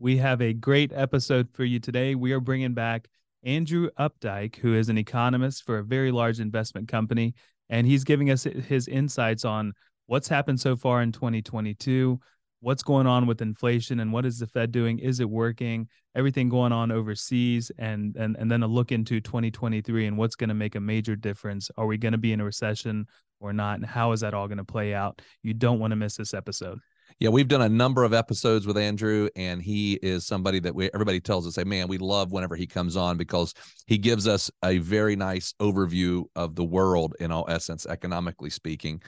We have a great episode for you today. We are bringing back Andrew Opdyke, who is an economist for a very large investment company, and he's giving us his insights on what's happened so far in 2022, what's going on with inflation and what is the Fed doing? Is it working? Everything going on overseas and and and then a look into 2023 and what's going to make a major difference. Are we going to be in a recession or not? And how is that all going to play out? You don't want to miss this episode. Yeah, we've done a number of episodes with Andrew, and he is somebody that we everybody tells us, "Hey, man, we love whenever he comes on because he gives us a very nice overview of the world in all essence, economically speaking."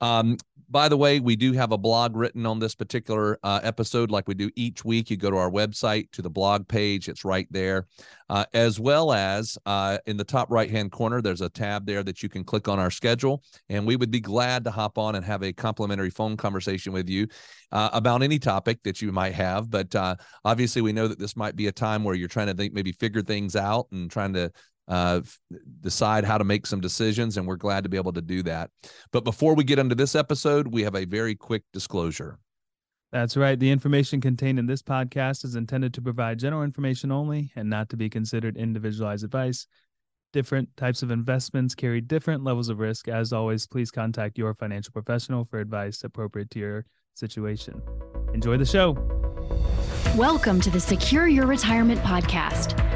Um, by the way, we do have a blog written on this particular uh, episode, like we do each week. You go to our website to the blog page, it's right there. Uh, as well as uh, in the top right hand corner, there's a tab there that you can click on our schedule. And we would be glad to hop on and have a complimentary phone conversation with you uh, about any topic that you might have. But uh, obviously, we know that this might be a time where you're trying to think, maybe figure things out and trying to uh, decide how to make some decisions, and we're glad to be able to do that. But before we get into this episode, we have a very quick disclosure. That's right. The information contained in this podcast is intended to provide general information only and not to be considered individualized advice. Different types of investments carry different levels of risk. As always, please contact your financial professional for advice appropriate to your situation. Enjoy the show. Welcome to the Secure Your Retirement Podcast.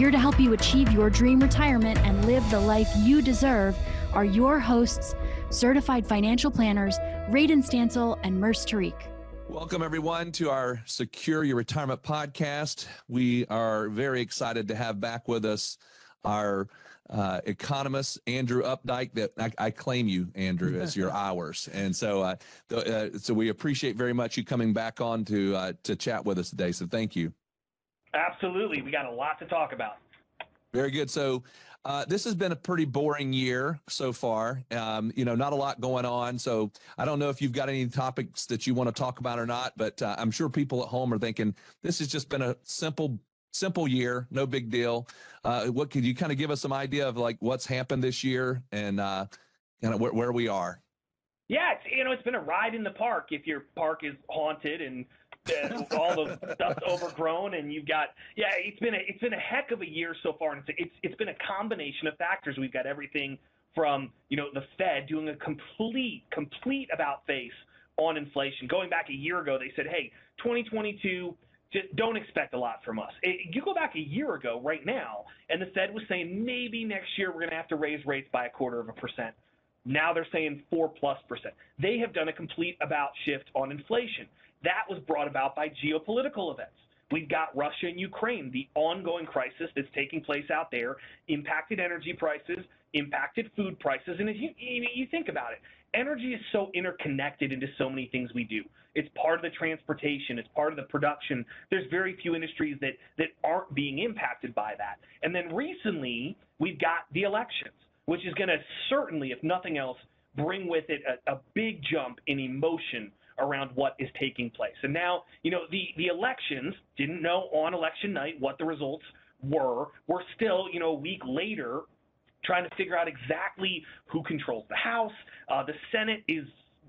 Here to help you achieve your dream retirement and live the life you deserve are your hosts, certified financial planners, Radon Stancil and Murs Tariq. Welcome, everyone, to our Secure Your Retirement podcast. We are very excited to have back with us our uh, economist Andrew Opdyke. That I, I claim you, Andrew, as your hours, and so uh, the, uh, so we appreciate very much you coming back on to uh, to chat with us today. So thank you. Absolutely. We got a lot to talk about. Very good. So, uh, this has been a pretty boring year so far. Um, you know, not a lot going on. So, I don't know if you've got any topics that you want to talk about or not, but uh, I'm sure people at home are thinking this has just been a simple, simple year, no big deal. Uh, what could you kind of give us some idea of like what's happened this year and uh, kind of where, where we are? Yeah, it's you know it's been a ride in the park. If your park is haunted and all the stuff's overgrown, and you've got yeah, it's been a it's been a heck of a year so far, and it's it's it's been a combination of factors. We've got everything from you know the Fed doing a complete complete about face on inflation. Going back a year ago, they said, hey, 2022 just don't expect a lot from us. It, you go back a year ago right now, and the Fed was saying maybe next year we're going to have to raise rates by a quarter of a percent. Now they're saying four plus percent. They have done a complete about shift on inflation. That was brought about by geopolitical events. We've got Russia and Ukraine, the ongoing crisis that's taking place out there, impacted energy prices, impacted food prices. And if you, you think about it, energy is so interconnected into so many things we do. It's part of the transportation, it's part of the production. There's very few industries that, that aren't being impacted by that. And then recently, we've got the elections, which is going to certainly, if nothing else, bring with it a, a big jump in emotion around what is taking place. And now, you know, the, the elections didn't know on election night what the results were. We're still, you know, a week later trying to figure out exactly who controls the House. Uh, the Senate is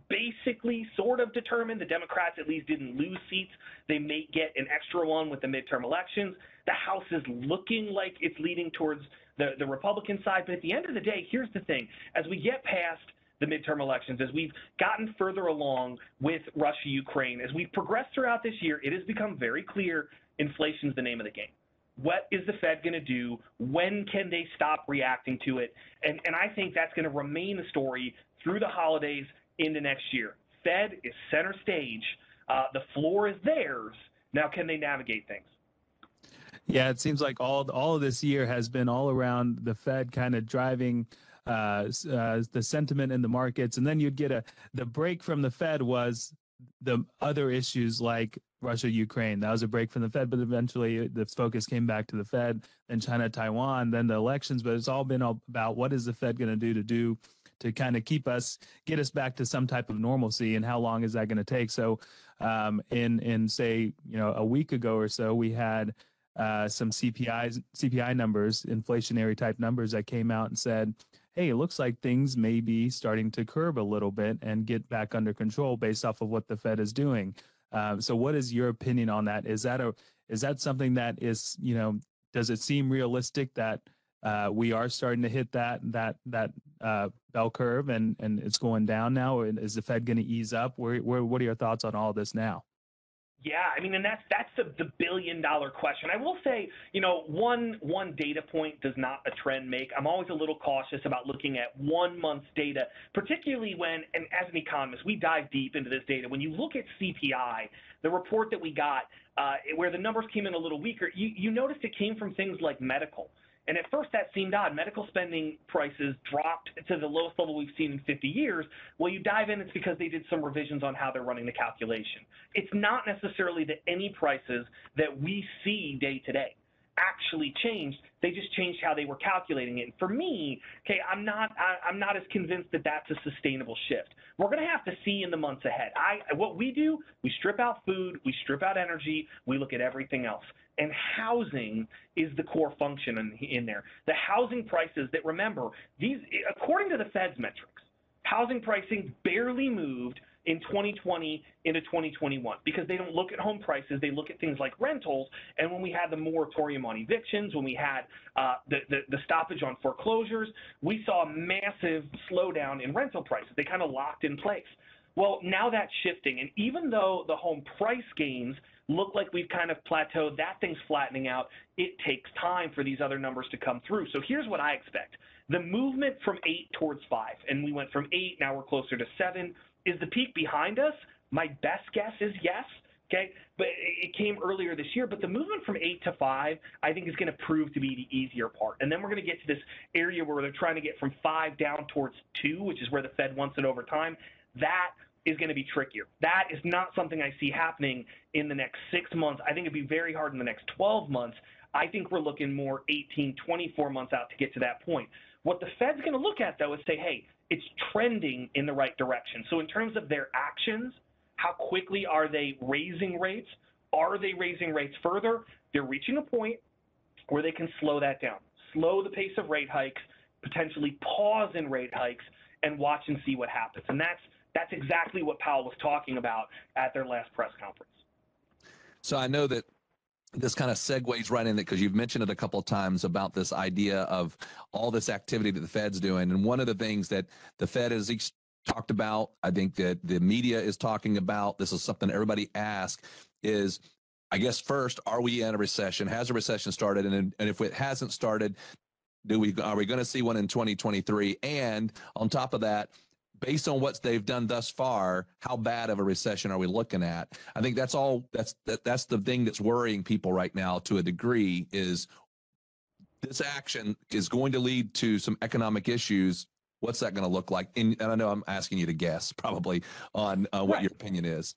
basically sort of determined. The Democrats at least didn't lose seats. They may get an extra one with the midterm elections. The House is looking like it's leaning towards the, the Republican side. But at the end of the day, here's the thing. As we get past the midterm elections, as we've gotten further along with Russia, Ukraine, as we've progressed throughout this year, it has become very clear inflation's the name of the game. What is the Fed going to do? When can they stop reacting to it? And, and I think that's going to remain the story through the holidays into next year. Fed is center stage. Uh, the floor is theirs. Now, can they navigate things? Yeah, it seems like all all of this year has been all around the Fed kind of driving uh, uh, the sentiment in the markets, and then you'd get a the break from the Fed was the other issues like Russia, Ukraine. That was a break from the Fed, but eventually the focus came back to the Fed, then China, Taiwan, then the elections. But it's all been all about what is the Fed going to do to do to kind of keep us, get us back to some type of normalcy, and how long is that going to take? So, um, in in say you know a week ago or so, we had uh, some CPI CPI numbers, inflationary type numbers that came out and said, "Hey, it looks like things may be starting to curb a little bit and get back under control based off of what the Fed is doing." Um, so, what is your opinion on that? Is that a is that something that is you know does it seem realistic that uh, we are starting to hit that that that uh, bell curve and and it's going down now? Is the Fed going to ease up? Where, where what are your thoughts on all this now? Yeah, I mean, and that's that's the, the billion dollar question. I will say, you know, one one data point does not a trend make. I'm always a little cautious about looking at one month's data, particularly when, and as an economist, we dive deep into this data. When you look at CPI, the report that we got, uh, where the numbers came in a little weaker, you you noticed it came from things like medical. And at first that seemed odd. Medical spending prices dropped to the lowest level we've seen in 50 years. Well, you dive in, it's because they did some revisions on how they're running the calculation. It's not necessarily that any prices that we see day to day actually changed. They just changed how they were calculating it. And for me, okay, I'm not I, am not as convinced that that's a sustainable shift. We're going to have to see in the months ahead. I what we do, we strip out food, we strip out energy, we look at everything else. And housing is the core function in, in there. The housing prices that remember these according to the Fed's metrics, housing pricing barely moved in 2020 into 2021 because they don't look at home prices, they look at things like rentals. And when we had the moratorium on evictions, when we had uh, the, the, the stoppage on foreclosures, we saw a massive slowdown in rental prices. They kind of locked in place. Well, now that's shifting. And even though the home price gains look like we've kind of plateaued, that thing's flattening out, it takes time for these other numbers to come through. So here's what I expect. The movement from eight towards five, and we went from eight, now we're closer to seven. Is the peak behind us? My best guess is yes. Okay, but it came earlier this year. But the movement from eight to five, I think, is going to prove to be the easier part. And then we're going to get to this area where they're trying to get from five down towards two, which is where the Fed wants it over time. That is going to be trickier. That is not something I see happening in the next six months. I think it'd be very hard in the next 12 months. I think we're looking more 18, 24 months out to get to that point. What the Fed's going to look at, though, is say, hey, it's trending in the right direction. So in terms of their actions, how quickly are they raising rates? Are they raising rates further? They're reaching a point where they can slow that down, slow the pace of rate hikes, potentially pause in rate hikes, and watch and see what happens. And that's that's exactly what Powell was talking about at their last press conference. So I know that this kind of segues right in it because you've mentioned it a couple of times about this idea of all this activity that the Fed's doing. And one of the things that the Fed has talked about, I think that the media is talking about, this is something everybody asks, is I guess first, are we in a recession? Has a recession started? And, and if it hasn't started, do we are we going to see one in 2023? And on top of that, based on what they've done thus far, how bad of a recession are we looking at? I think that's all. That's that, that's the thing that's worrying people right now to a degree. Is this action is going to lead to some economic issues? What's that going to look like? And, and, I know I'm asking you to guess probably on uh, what right. your opinion is.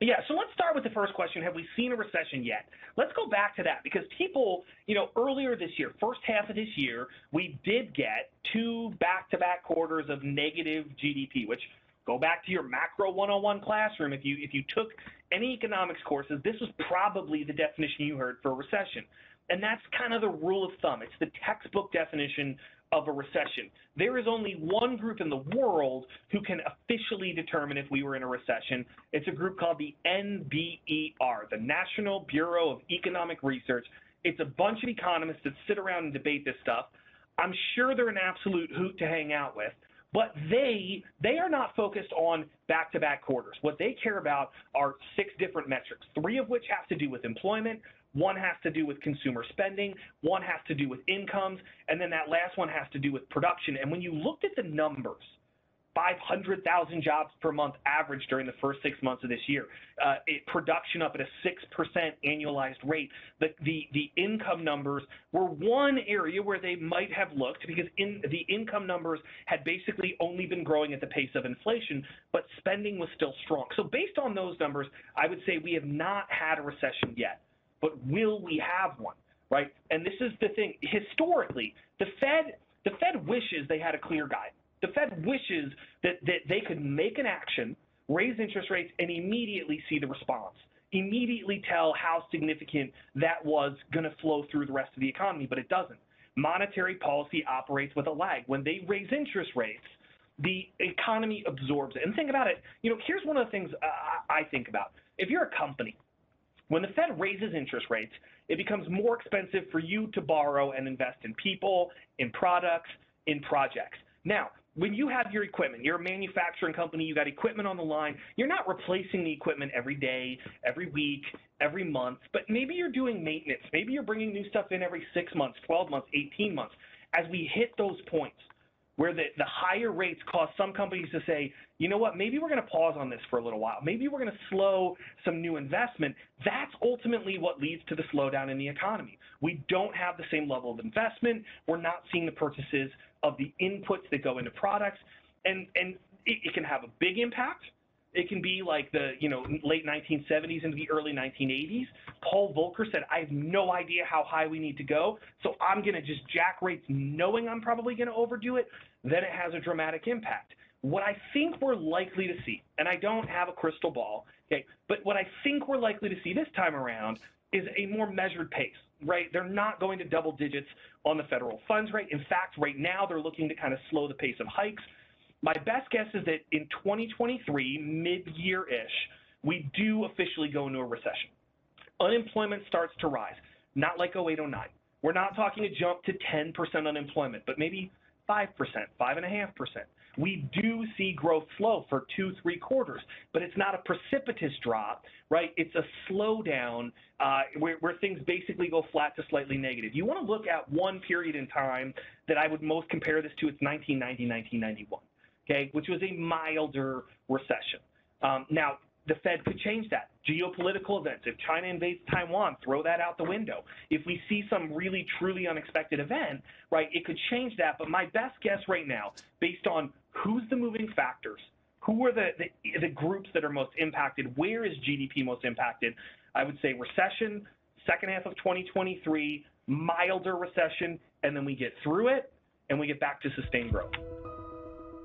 Yeah, so let's start with the first question. Have we seen a recession yet? Let's go back to that because people, you know, earlier this year, first half of this year, we did get two back to back quarters of negative GDP, which go back to your macro 101 classroom. If you if you took any economics courses, this was probably the definition you heard for a recession. And that's kind of the rule of thumb. It's the textbook definition of a recession. There is only one group in the world who can officially determine if we were in a recession. It's a group called the NBER, the National Bureau of Economic Research. It's a bunch of economists that sit around and debate this stuff. I'm sure they're an absolute hoot to hang out with, but they they are not focused on back-to-back quarters. What they care about are six different metrics, three of which have to do with employment, one has to do with consumer spending, one has to do with incomes, and then that last one has to do with production. And when you looked at the numbers 500,000 jobs per month average during the first six months of this year. Uh, it, production up at a 6% annualized rate. The, the, the income numbers were one area where they might have looked because in, the income numbers had basically only been growing at the pace of inflation, but spending was still strong. So based on those numbers, I would say we have not had a recession yet, but will we have one? Right? And this is the thing. Historically, the Fed the Fed wishes they had a clear guide the Fed wishes that, that they could make an action, raise interest rates, and immediately see the response, immediately tell how significant that was going to flow through the rest of the economy, but it doesn't. Monetary policy operates with a lag. When they raise interest rates, the economy absorbs it. And think about it, you know, here's one of the things uh, I think about. If you're a company, when the Fed raises interest rates, it becomes more expensive for you to borrow and invest in people, in products, in projects. Now, when you have your equipment, you're a manufacturing company, you got equipment on the line, you're not replacing the equipment every day, every week, every month, but maybe you're doing maintenance. Maybe you're bringing new stuff in every six months, 12 months, 18 months. As we hit those points where the, the higher rates cause some companies to say, you know what, maybe we're going to pause on this for a little while. Maybe we're going to slow some new investment. That's ultimately what leads to the slowdown in the economy. We don't have the same level of investment. We're not seeing the purchases of the inputs that go into products, and and it, it can have a big impact. It can be like the you know late 1970s into the early 1980s. Paul Volcker said, "I have no idea how high we need to go, so I'm going to just jack rates, knowing I'm probably going to overdo it." Then it has a dramatic impact. What I think we're likely to see, and I don't have a crystal ball, okay, but what I think we're likely to see this time around is a more measured pace right? They're not going to double digits on the federal funds rate. In fact, right now they're looking to kind of slow the pace of hikes. My best guess is that in 2023, mid-year-ish, we do officially go into a recession. Unemployment starts to rise, not like 0809. We're not talking a jump to 10% unemployment, but maybe 5%, 5.5% we do see growth slow for two, three quarters, but it's not a precipitous drop, right? It's a slowdown uh, where, where things basically go flat to slightly negative. You want to look at one period in time that I would most compare this to. It's 1990, 1991, okay, which was a milder recession. Um, now, the Fed could change that. Geopolitical events. If China invades Taiwan, throw that out the window. If we see some really truly unexpected event, right, it could change that. But my best guess right now, based on who's the moving factors, who are the, the, the groups that are most impacted, where is GDP most impacted, I would say recession, second half of 2023, milder recession, and then we get through it and we get back to sustained growth.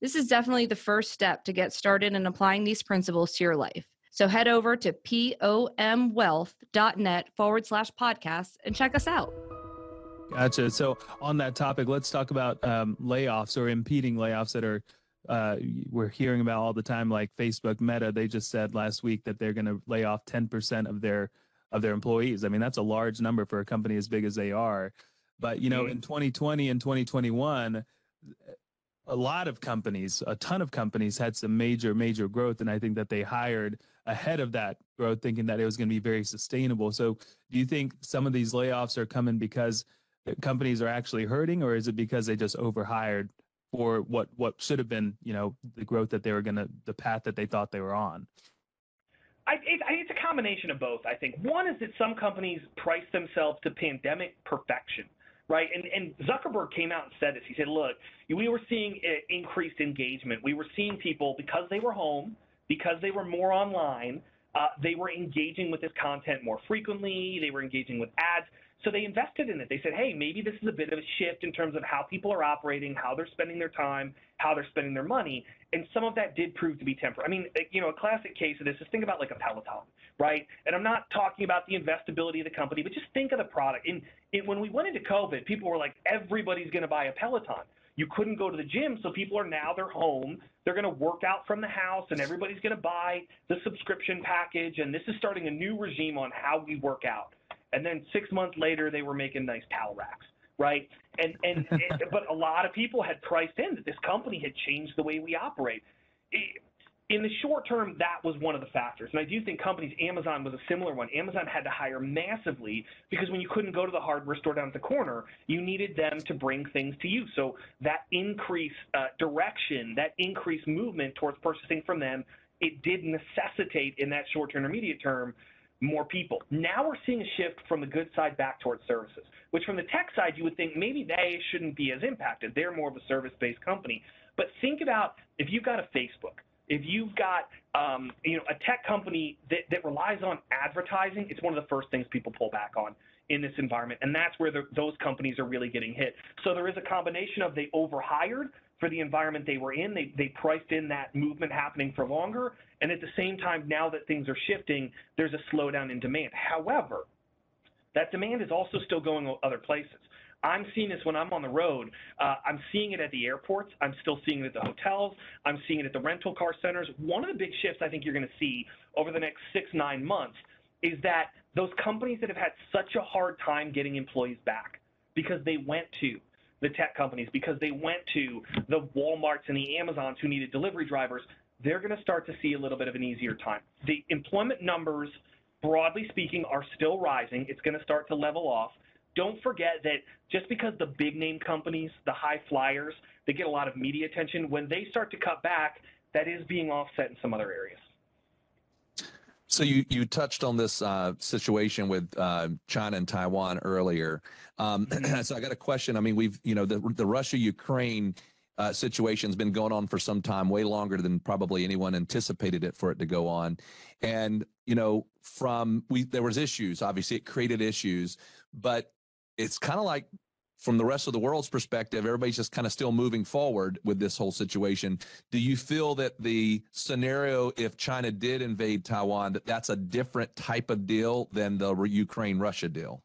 this is definitely the first step to get started in applying these principles to your life. So head over to pomwealth.net forward slash podcast and check us out. Gotcha. So on that topic, let's talk about um, layoffs or impeding layoffs that are uh, we're hearing about all the time. Like Facebook, Meta, they just said last week that they're going to lay off 10% of their of their employees. I mean, that's a large number for a company as big as they are. But you know, mm-hmm. in 2020 and 2021, a lot of companies, a ton of companies had some major, major growth. And I think that they hired ahead of that growth, thinking that it was going to be very sustainable. So do you think some of these layoffs are coming because companies are actually hurting, or is it because they just overhired for what, what should have been, you know, the growth that they were going to, the path that they thought they were on? I, it, it's a combination of both. I think one is that some companies price themselves to pandemic perfection right? And, and Zuckerberg came out and said this. He said, look, we were seeing uh, increased engagement. We were seeing people, because they were home, because they were more online, uh, they were engaging with this content more frequently. They were engaging with ads. So they invested in it. They said, hey, maybe this is a bit of a shift in terms of how people are operating, how they're spending their time, how they're spending their money. And some of that did prove to be temporary. I mean, you know, a classic case of this is think about like a Peloton, right? And I'm not talking about the investability of the company, but just think of the product. And when we went into COVID, people were like, everybody's going to buy a Peloton. you couldn't go to the gym, so people are now they're home. They're going to work out from the house, and everybody's going to buy the subscription package. And this is starting a new regime on how we work out. And then six months later, they were making nice towel racks, right? And and, and but a lot of people had priced in that this company had changed the way we operate. It, in the short term, that was one of the factors. And I do think companies, Amazon was a similar one. Amazon had to hire massively because when you couldn't go to the hardware store down at the corner, you needed them to bring things to you. So that increased uh, direction, that increased movement towards purchasing from them, it did necessitate in that short to intermediate term more people. Now we're seeing a shift from the good side back towards services, which from the tech side, you would think maybe they shouldn't be as impacted. They're more of a service based company. But think about if you've got a Facebook, if you've got um, you know a tech company that, that relies on advertising, it's one of the first things people pull back on in this environment, and that's where the, those companies are really getting hit. So there is a combination of they overhired for the environment they were in, they they priced in that movement happening for longer, and at the same time, now that things are shifting, there's a slowdown in demand. However, that demand is also still going other places. I'm seeing this when I'm on the road. Uh, I'm seeing it at the airports. I'm still seeing it at the hotels. I'm seeing it at the rental car centers. One of the big shifts I think you're going to see over the next six, nine months is that those companies that have had such a hard time getting employees back because they went to the tech companies, because they went to the Walmarts and the Amazons who needed delivery drivers, they're going to start to see a little bit of an easier time. The employment numbers, broadly speaking, are still rising. It's going to start to level off don't forget that just because the big name companies, the high flyers, they get a lot of media attention, when they start to cut back, that is being offset in some other areas. So you you touched on this uh, situation with uh, China and Taiwan earlier. Um, so I got a question. I mean, we've you know the the Russia Ukraine uh, situation's been going on for some time, way longer than probably anyone anticipated it for it to go on. And you know, from we there was issues. Obviously, it created issues, but it's kind of like from the rest of the world's perspective, everybody's just kind of still moving forward with this whole situation. Do you feel that the scenario, if China did invade Taiwan, that that's a different type of deal than the Ukraine Russia deal?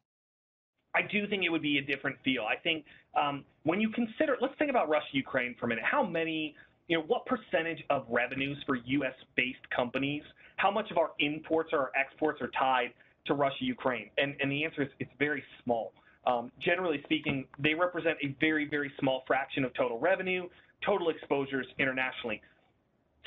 I do think it would be a different feel. I think um, when you consider, let's think about Russia Ukraine for a minute. How many, you know, what percentage of revenues for U.S. based companies, how much of our imports or our exports are tied to Russia Ukraine? And, and the answer is it's very small. Um, generally speaking, they represent a very, very small fraction of total revenue, total exposures internationally.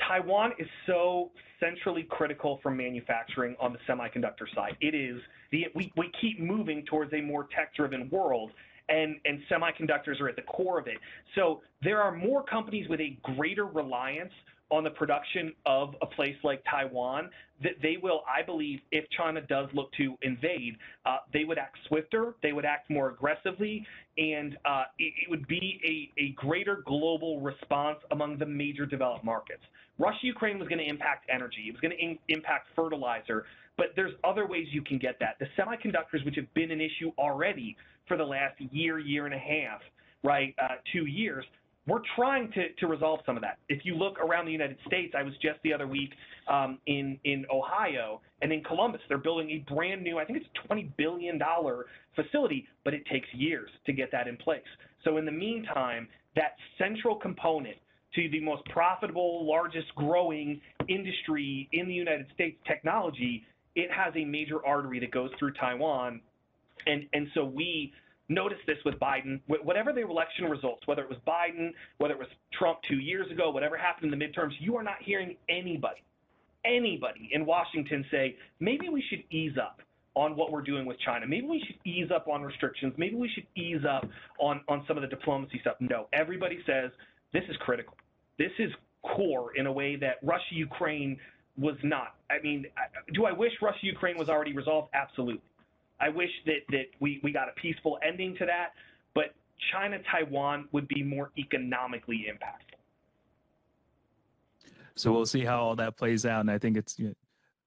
Taiwan is so centrally critical for manufacturing on the semiconductor side. It is the we, we keep moving towards a more tech-driven world, and and semiconductors are at the core of it. So there are more companies with a greater reliance on the production of a place like Taiwan, that they will, I believe, if China does look to invade, uh, they would act swifter, they would act more aggressively, and uh, it, it, would be a, a greater global response among the major developed markets. Russia Ukraine was going to impact energy, it was going to impact fertilizer, but there's other ways you can get that. The semiconductors, which have been an issue already for the last year, year and a half, right, uh, two years, we're trying to, to resolve some of that. If you look around the United States, I was just the other week um, in, in Ohio and in Columbus. They're building a brand new, I think it's a $20 billion facility, but it takes years to get that in place. So in the meantime, that central component to the most profitable, largest growing industry in the United States, technology, it has a major artery that goes through Taiwan. And, and so we Notice this with Biden. Whatever the election results, whether it was Biden, whether it was Trump two years ago, whatever happened in the midterms, you are not hearing anybody, anybody in Washington say, maybe we should ease up on what we're doing with China. Maybe we should ease up on restrictions. Maybe we should ease up on, on some of the diplomacy stuff. No, everybody says this is critical. This is core in a way that Russia Ukraine was not. I mean, do I wish Russia Ukraine was already resolved? Absolutely. I wish that, that we, we got a peaceful ending to that, but China Taiwan would be more economically impactful. So we'll see how all that plays out, and I think it's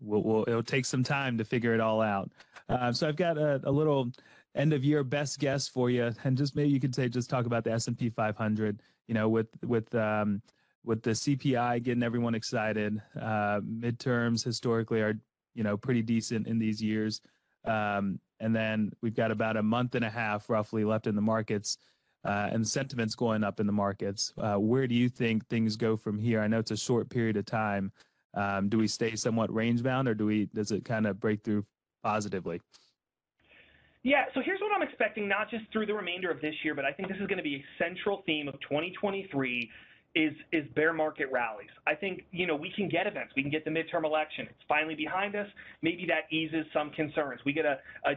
we'll, we'll it'll take some time to figure it all out. Uh, so I've got a, a, little end of year best guess for you, and just maybe you could say just talk about the S and P 500. You know, with with um, with the CPI getting everyone excited, uh, midterms historically are you know pretty decent in these years. Um, and then we've got about a month and a half roughly left in the markets. uh, and sentiments going up in the markets. Uh, where do you think things go from here? I know it's a short period of time. Um, do we stay somewhat range bound, or do we does it kind of break through positively? Yeah, so here's what I'm expecting, not just through the remainder of this year, but I think this is going to be a central theme of 2023 is is bear market rallies. I think you know we can get events. We can get the midterm election. It's finally behind us. Maybe that eases some concerns. We get a, a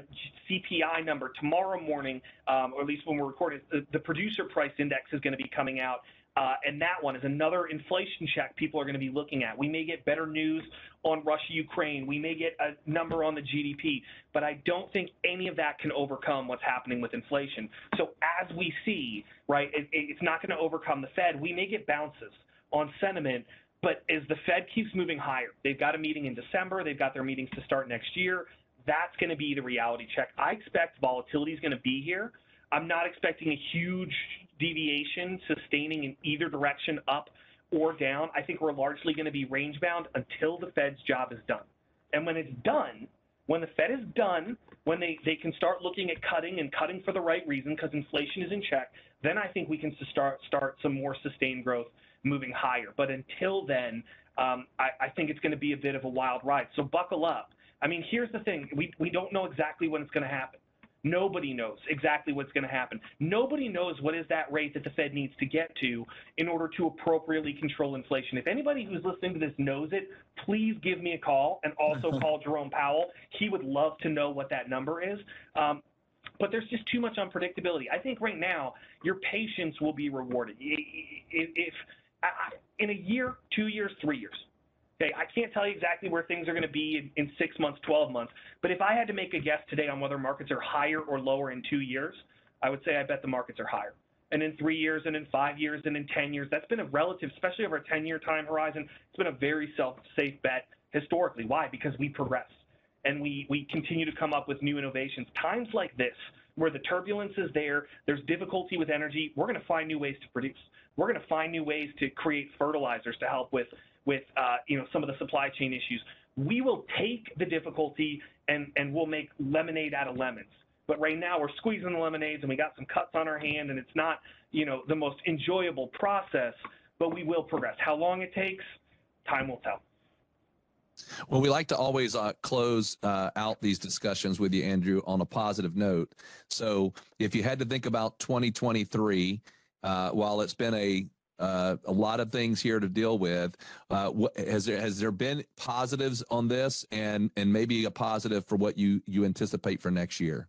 CPI number tomorrow morning, um, or at least when we're recording. The, the producer price index is going to be coming out. Uh, and that one is another inflation check people are going to be looking at. We may get better news on Russia Ukraine. We may get a number on the GDP, but I don't think any of that can overcome what's happening with inflation. So as we see, right, it, it's not going to overcome the Fed. We may get bounces on sentiment, but as the Fed keeps moving higher, they've got a meeting in December, they've got their meetings to start next year. That's going to be the reality check. I expect volatility is going to be here. I'm not expecting a huge deviation sustaining in either direction, up or down. I think we're largely going to be range bound until the Fed's job is done. And when it's done, when the Fed is done, when they, they can start looking at cutting and cutting for the right reason because inflation is in check, then I think we can start start some more sustained growth moving higher. But until then, um, I, I think it's going to be a bit of a wild ride. So buckle up. I mean, here's the thing: we we don't know exactly when it's going to happen. Nobody knows exactly what's going to happen. Nobody knows what is that rate that the Fed needs to get to in order to appropriately control inflation. If anybody who's listening to this knows it, please give me a call and also call Jerome Powell. He would love to know what that number is. Um, but there's just too much unpredictability. I think right now your patience will be rewarded. If, if in a year, two years, three years, Okay, I can't tell you exactly where things are going to be in, in six months, 12 months, but if I had to make a guess today on whether markets are higher or lower in two years, I would say I bet the markets are higher. And in three years, and in five years, and in 10 years, that's been a relative, especially over a 10 year time horizon, it's been a very self safe bet historically. Why? Because we progress and we, we continue to come up with new innovations. Times like this, where the turbulence is there, there's difficulty with energy, we're going to find new ways to produce. We're going to find new ways to create fertilizers to help with with uh, you know some of the supply chain issues. We will take the difficulty and and we'll make lemonade out of lemons. But right now we're squeezing the lemonades and we got some cuts on our hand and it's not you know the most enjoyable process. But we will progress. How long it takes, time will tell. Well, we like to always uh, close uh, out these discussions with you, Andrew, on a positive note. So, if you had to think about 2023, uh, while it's been a uh, a lot of things here to deal with. Uh, has there has there been positives on this, and and maybe a positive for what you you anticipate for next year?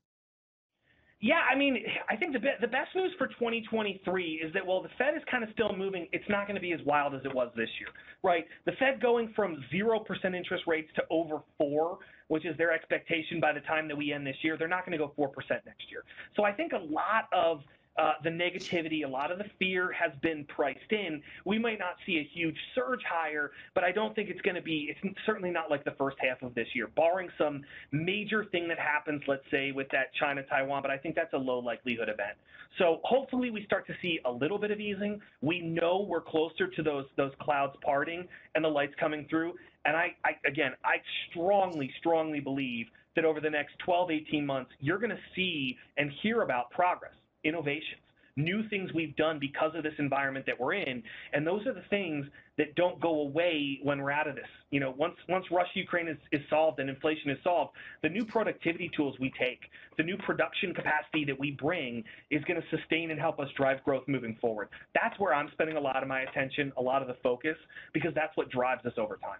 Yeah, I mean, I think the be- the best news for 2023 is that while the Fed is kind of still moving, it's not going to be as wild as it was this year, right? The Fed going from zero percent interest rates to over four, which is their expectation by the time that we end this year. They're not going to go four percent next year. So I think a lot of uh, the negativity, a lot of the fear has been priced in. We might not see a huge surge higher, but I don't think it's going to be, it's certainly not like the first half of this year, barring some major thing that happens, let's say, with that China Taiwan, but I think that's a low likelihood event. So hopefully we start to see a little bit of easing. We know we're closer to those, those clouds parting and the lights coming through. And I, I again, I strongly, strongly believe that over the next 12, 18 months, you're going to see and hear about progress innovations, new things we've done because of this environment that we're in. And those are the things that don't go away when we're out of this. You know, once once Russia Ukraine is, is solved and inflation is solved, the new productivity tools we take, the new production capacity that we bring is going to sustain and help us drive growth moving forward. That's where I'm spending a lot of my attention, a lot of the focus, because that's what drives us over time.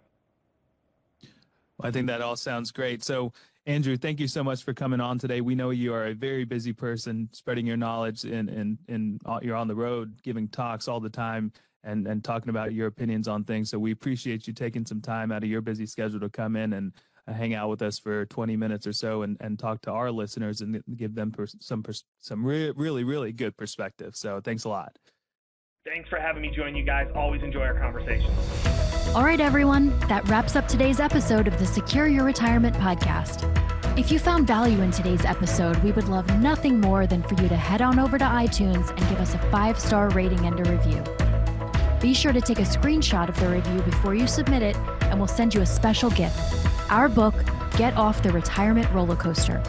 I think that all sounds great. So Andrew, thank you so much for coming on today. We know you are a very busy person, spreading your knowledge, and and and you're on the road giving talks all the time and and talking about your opinions on things. So we appreciate you taking some time out of your busy schedule to come in and uh, hang out with us for 20 minutes or so and, and talk to our listeners and give them pers- some pers- some re- really really good perspective. So thanks a lot. Thanks for having me join you guys. Always enjoy our conversations. All right, everyone, that wraps up today's episode of the Secure Your Retirement podcast. If you found value in today's episode, we would love nothing more than for you to head on over to iTunes and give us a five star rating and a review. Be sure to take a screenshot of the review before you submit it, and we'll send you a special gift our book, Get Off the Retirement Roller Coaster.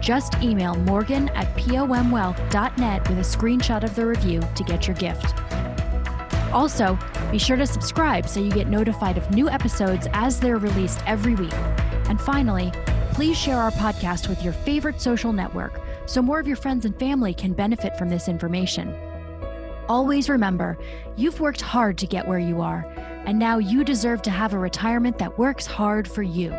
Just email morgan at pomwealth.net with a screenshot of the review to get your gift. Also, be sure to subscribe so you get notified of new episodes as they're released every week. And finally, please share our podcast with your favorite social network so more of your friends and family can benefit from this information. Always remember, you've worked hard to get where you are, and now you deserve to have a retirement that works hard for you.